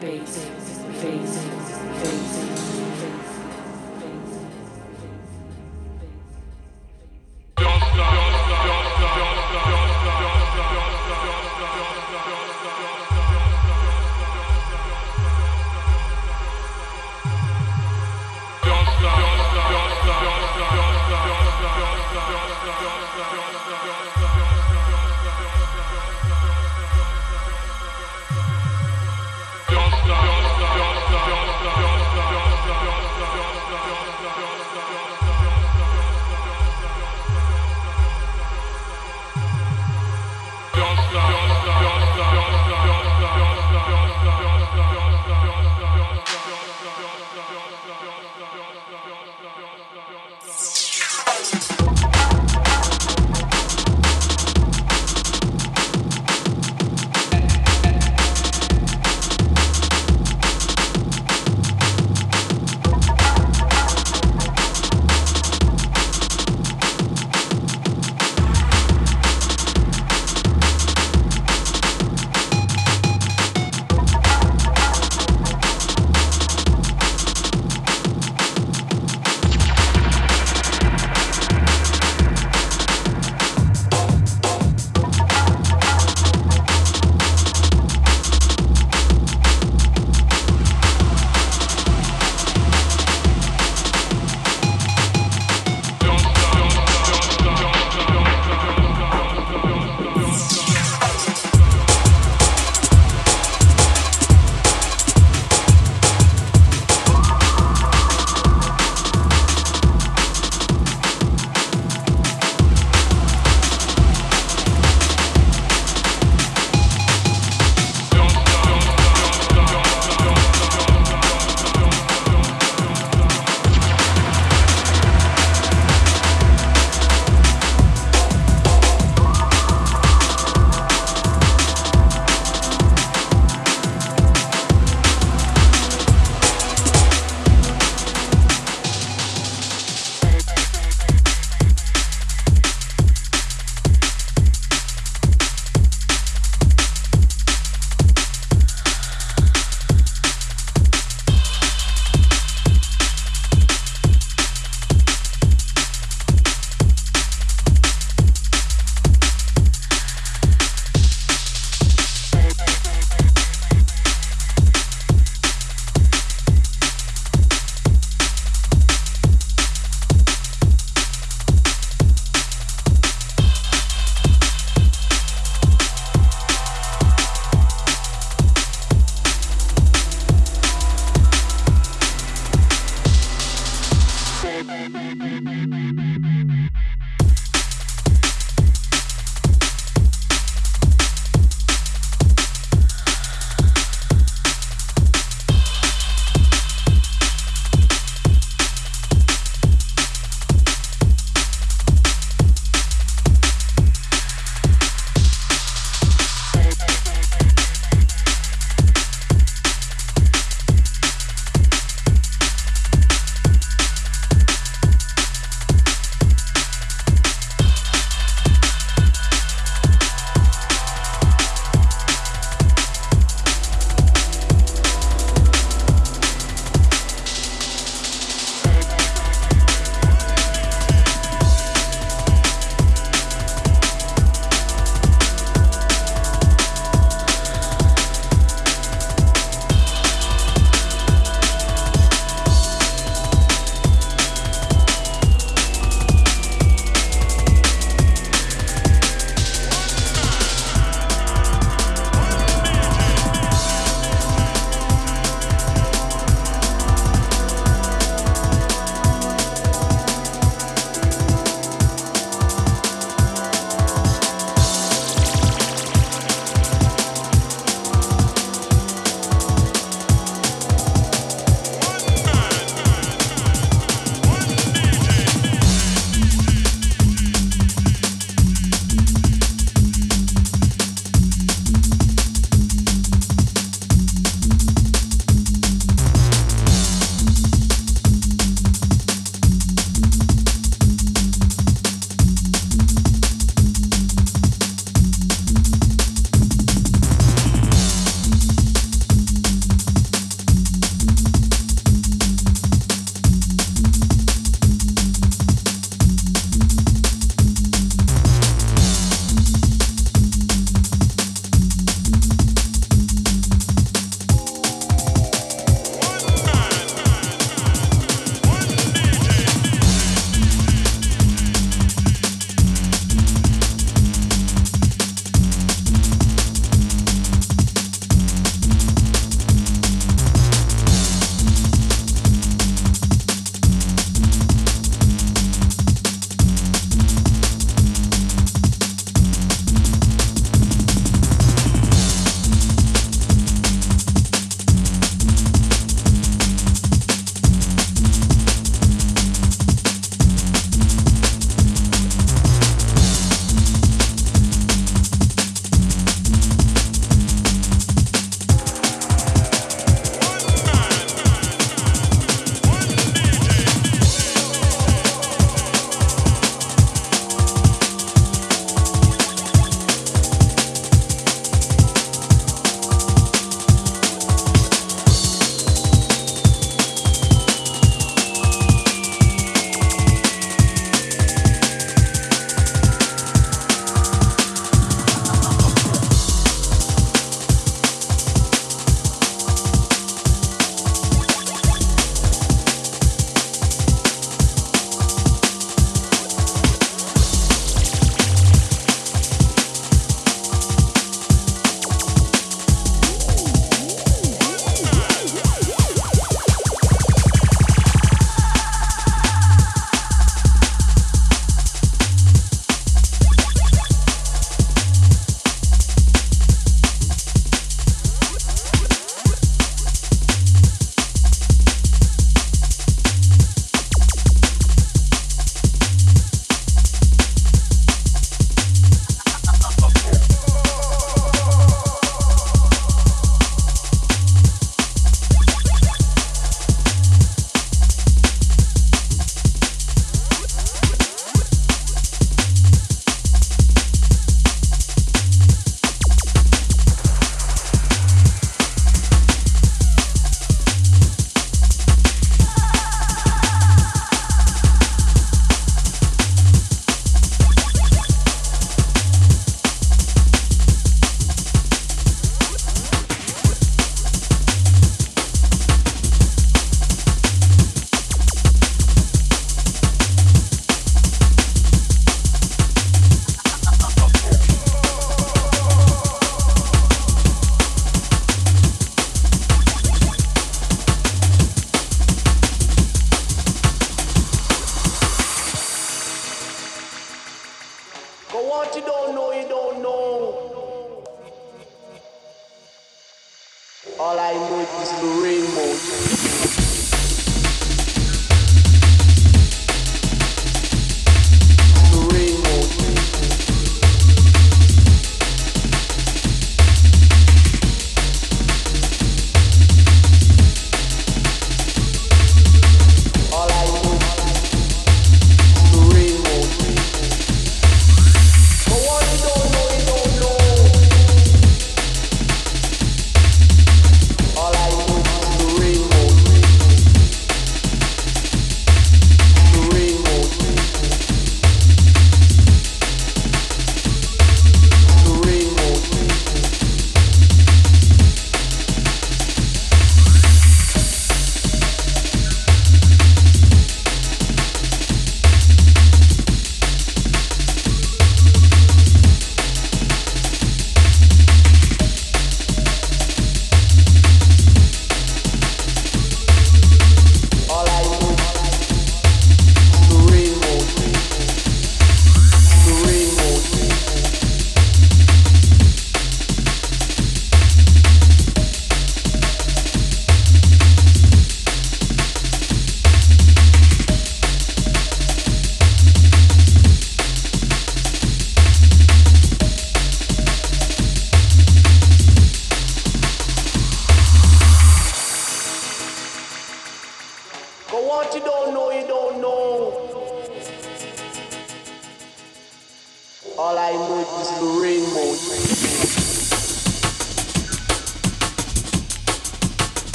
base, base.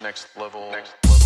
Next level. Next level.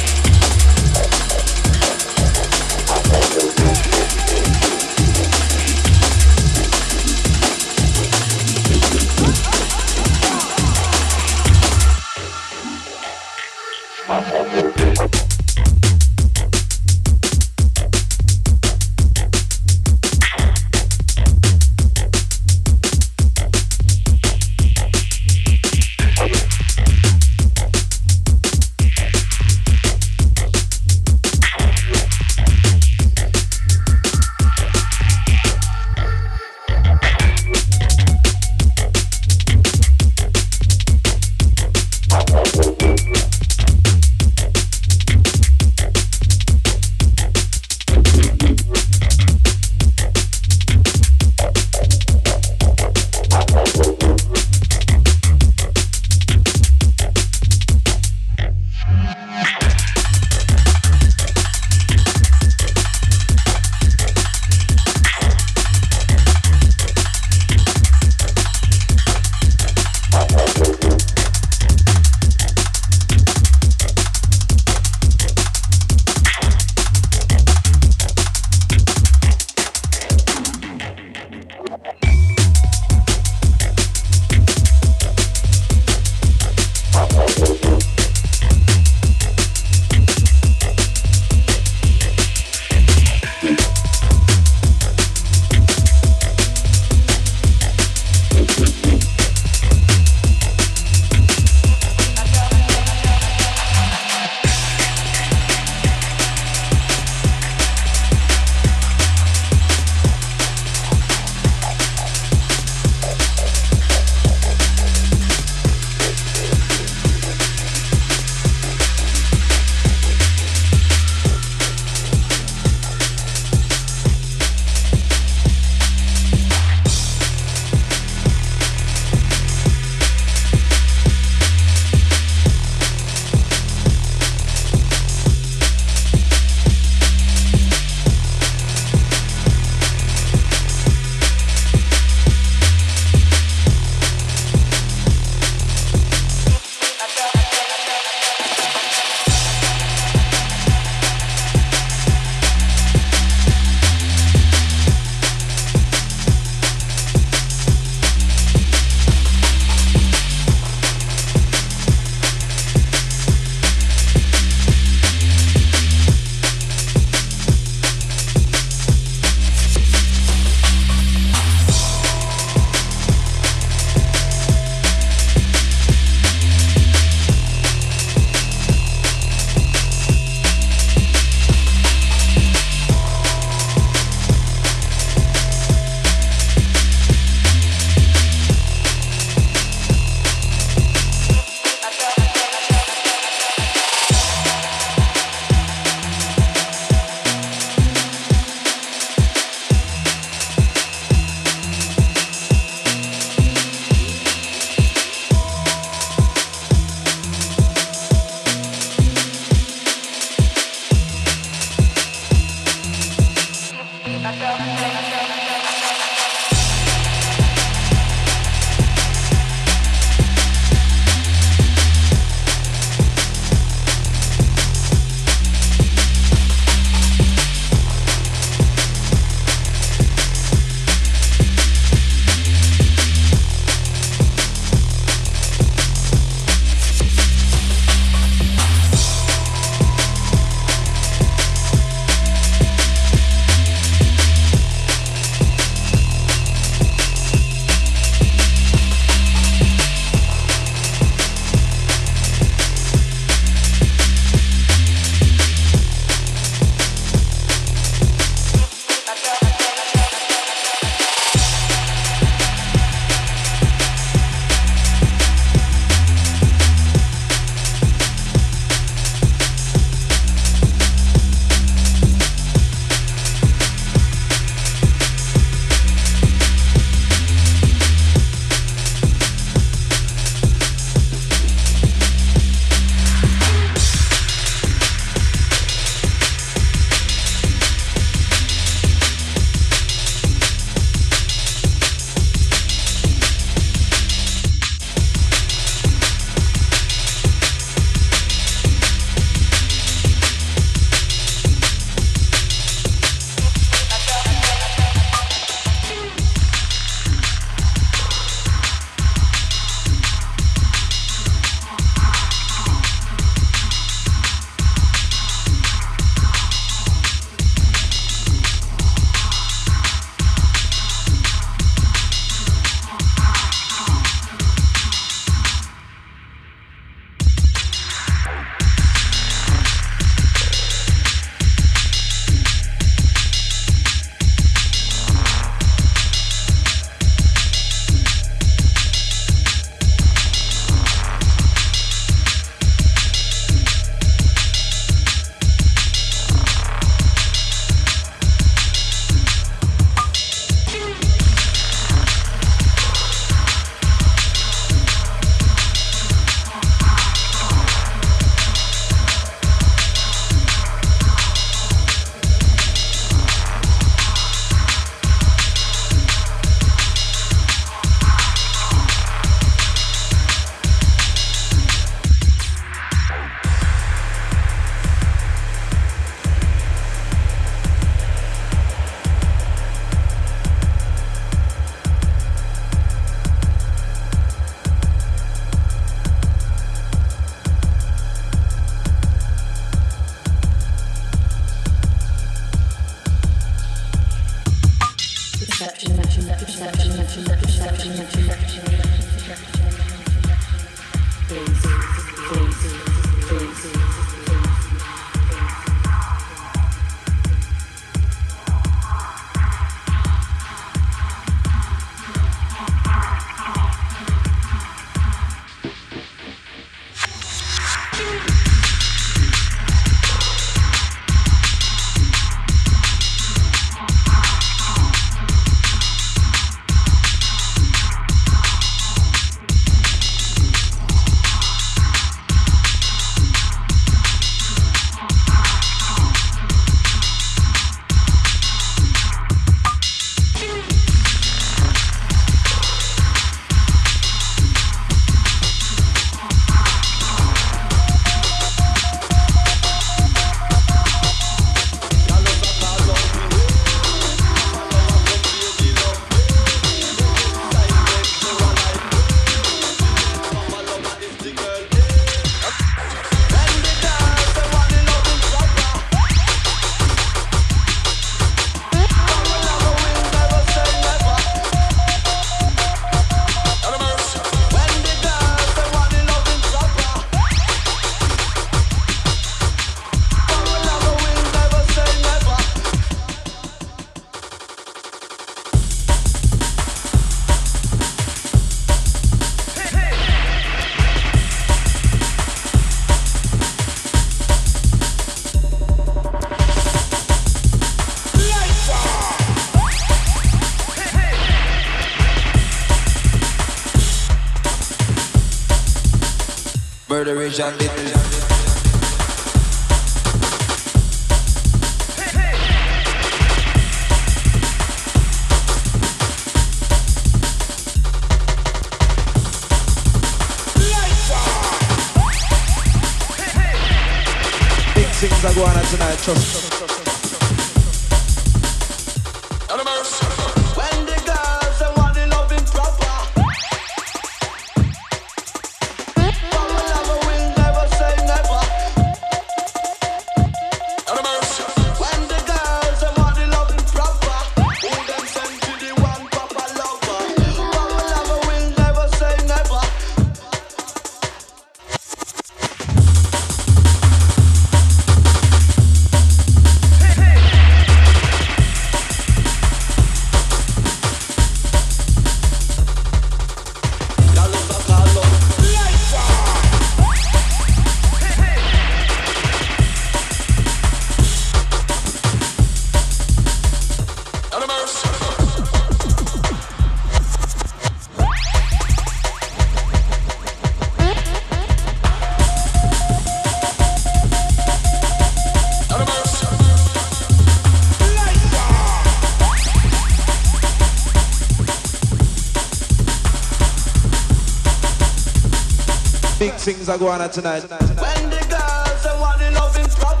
things are going on tonight. When the girls are want the loving proper.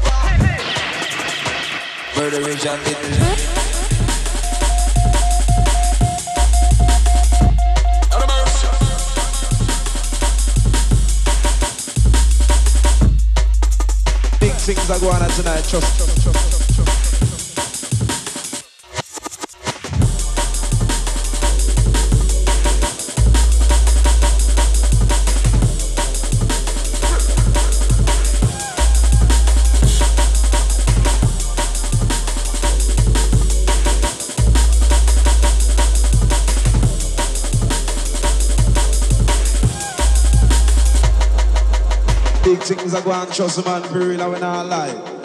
Murder region little. Big things are going on tonight, trust, trust, trust. Things are going trust man for real, I will not lie.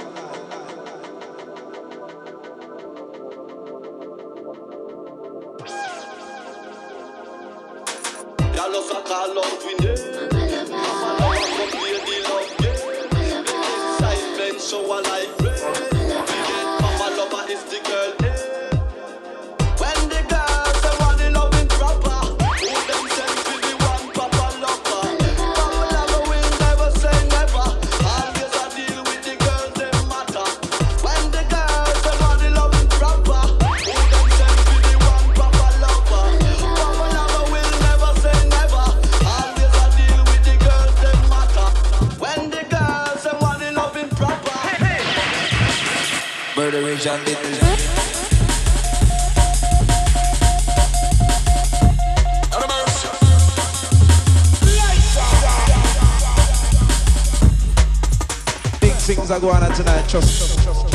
Things are going on tonight. Trust, trust, trust.